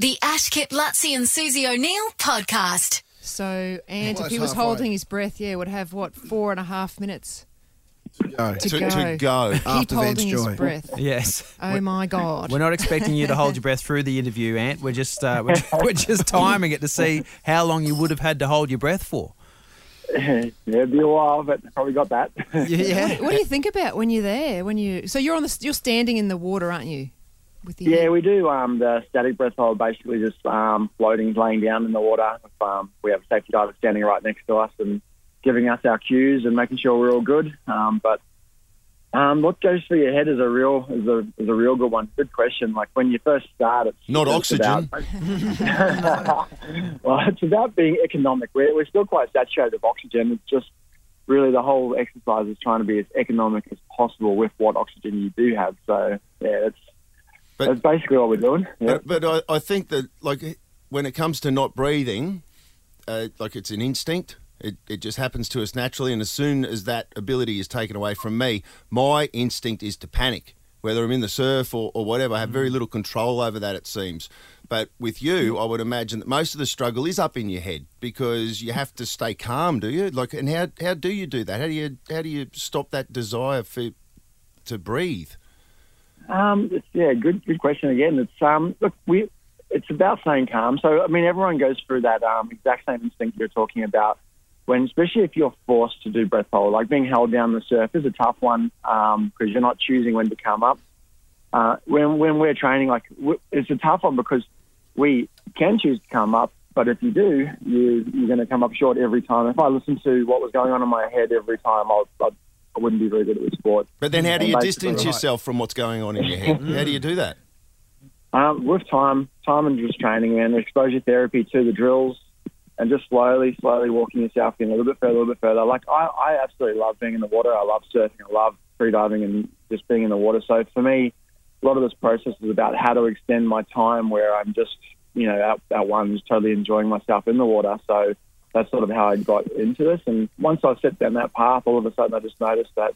The Ashkip Luttsy and Susie O'Neill podcast. So, and Well, if he was halfway. holding his breath, yeah, would have what four and a half minutes Go. to, To, go. to go. Keep After Vance holding his breath. Yes. Oh my god! We're not expecting you to hold your breath through the interview, Ant. We're just uh, we're, we're just timing it to see how long you would have had to hold your breath for. yeah, it'd be a while, but probably got that. Yeah. What do you think about when you're there? When you so you're on the you're standing in the water, aren't you? With the yeah, we do um, the static breath hold, basically just um, floating, laying down in the water. Um, we have a safety diver standing right next to us and giving us our cues and making sure we're all good. Um, but um, what goes through your head is a real is a is a real good one. Good question. Like when you first start, it's Not it's oxygen. About, well, it's about being economic. We're, we're still quite saturated with oxygen. It's just really the whole exercise is trying to be as economic as possible with what oxygen you do have. So yeah, that's But- that's basically what we're doing. But, but I, I think that like when it comes to not breathing, uh, like it's an instinct. It, it just happens to us naturally, and as soon as that ability is taken away from me, my instinct is to panic. Whether I'm in the surf or, or whatever, I have very little control over that. It seems, but with you, I would imagine that most of the struggle is up in your head because you have to stay calm. Do you? Like, and how how do you do that? How do you how do you stop that desire for to breathe? Um, yeah, good good question again. It's um, look, we it's about staying calm. So I mean, everyone goes through that um, exact same instinct you're talking about. When, especially if you're forced to do breath hold, like being held down the surf is a tough one because you're not choosing when to come up. Uh, when when we're training, like it's a tough one because we can choose to come up, but if you do, you, you're going to come up short every time. If I listen to what was going on in my head every time, I'll, I'd, I wouldn't be very good at the sport. But then, how do you distance yourself from what's going on in your head? How do you do that? Um, with time, time and just training and exposure therapy to the drills, and just slowly, slowly walking yourself in a little bit further, a little bit further. Like I, I absolutely love being in the water. I love surfing. I love freediving and just being in the water. So for me, a lot of this process is about how to extend my time where I'm just, you know, out, out one, just totally enjoying myself in the water. So that's sort of how I got into this. And once I set down that path, all of a sudden I just noticed that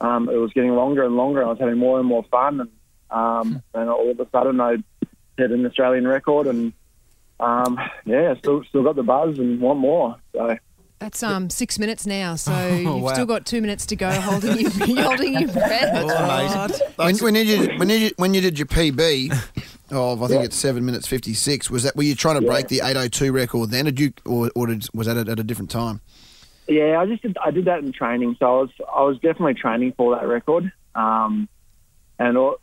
um, it was getting longer and longer, and I was having more and more fun. And um, and all of a sudden I hit an Australian record, and um, yeah, still still got the buzz and want more. So That's um six minutes now, so Oh, you've wow. still got two minutes to go holding you holding your breath. That's amazing. When, That's- when, you did, when, you did, when you did your PB of I think it's seven minutes fifty six, was that were you trying to break the eight oh two record then? Did you or, or did, was that at, a different time? yeah, I just did, I did that in training. So I was I was definitely training for that record. Um, and all,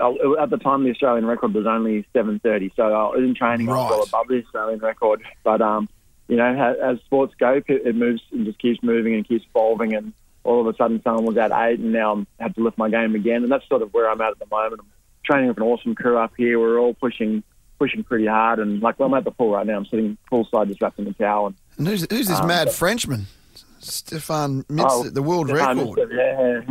uh, at the time, the Australian record was only seven thirty. So I was in training. I was well above the Australian record, but um, you know, as, as sports go, it, moves and just keeps moving and keeps evolving. And all of a sudden, someone was at eight, and now I'm had to lift my game again. And that's sort of where I'm at at the moment. I'm training with an awesome crew up here. We're all pushing pushing pretty hard, and like well, I'm at the pool right now. I'm sitting poolside, just wrapped in a towel. And, And who's, who's this Um, mad but- Frenchman? Stefan Mifsud, Oh, the world Stefan record. Mifsud,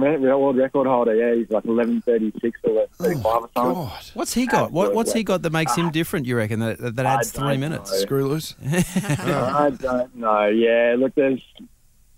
Yeah, the world record holder. Yeah, he's like 11:36 or 35 or something. Oh, God, What's he got? What, what's he got that makes him different? You reckon that that adds three minutes? know. screw loose. I don't know. Yeah, look, there's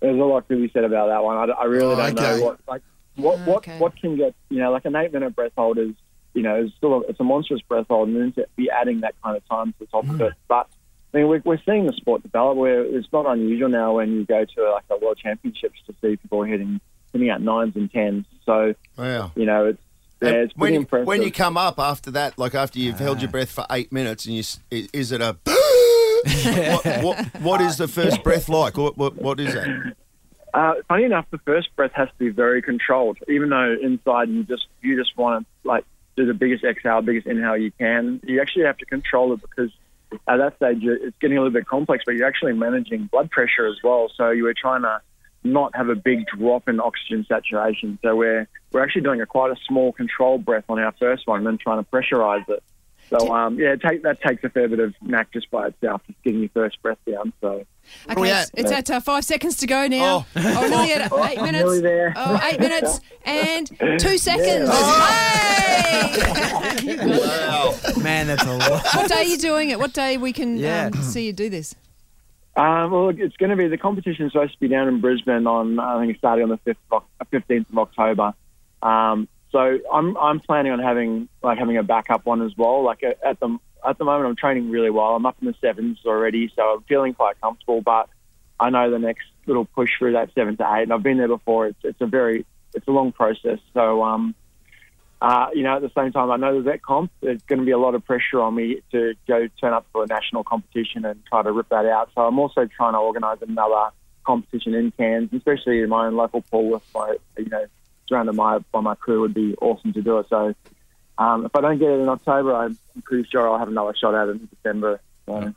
there's a lot to be said about that one. I, I really Oh, don't okay. know what like what what Okay. what can get you know like an eight minute breath hold is you know is still a, it's a monstrous breath hold and then to be adding that kind of time to the top Hmm. of it, but. I mean, we're, we're seeing the sport develop. Where it's not unusual now when you go to like a world championships to see people hitting hitting out nines and tens. So wow. you know, it's yeah, it's when, impressive. when you come up after that, like after you've held your breath for eight minutes, and you is it a what, what, what is the first breath like? What, what, what is that? Uh, funny enough, the first breath has to be very controlled. Even though inside you just you just want to like do the biggest exhale, biggest inhale you can. You actually have to control it because at that stage it's getting a little bit complex. But you're actually managing blood pressure as well. So you were trying to not have a big drop in oxygen saturation. So we're we're actually doing a quite a small controlled breath on our first one, and then trying to pressurize it. So um, yeah, take, that takes a fair bit of knack just by itself, just getting your first breath down. So Okay, at? it's at uh, five seconds to go now. Oh. Oh, nearly at eight minutes. nearly there. Oh, eight minutes and two seconds. Hey! Wow. Man, that's a lot. what day are you doing it? What day we can Yeah. um, see you do this? Um, well, it's going to be the competition is supposed to be down in Brisbane on I think it's starting on the fifth fifteenth of October. Um, so I'm I'm planning on having like having a backup one as well. Like at the at the moment I'm training really well. I'm up in the sevens already, so I'm feeling quite comfortable. But I know the next little push through that seven to eight, and I've been there before. It's it's a very it's a long process. So um, uh, you know, at the same time, I know the vet comp. There's going to be a lot of pressure on me to go turn up for a national competition and try to rip that out. So I'm also trying to organise another competition in Cairns, especially in my own local pool with my, you know, surrounded my by my crew would be awesome to do it. So um, if I don't get it in October, I'm pretty sure I'll have another shot at it in December. So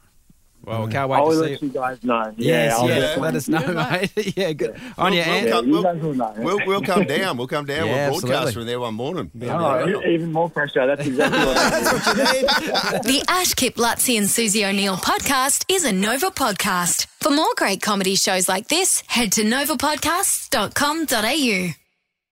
Well, we can't wait I'll to see. let it. you guys know. Yes, I'll yes, definitely- let us know, mate. yeah, good. On your We'll Ant. come- you we'll- guys will know. We'll, we'll come down. We'll come down. Yeah, we'll broadcast absolutely. from there one morning. Oh, even more pressure. That's exactly what I need. The Ash Kip Luttsy and Susie O'Neill podcast is a Nova podcast. For more great comedy shows like this, head to novapodcasts.com.au.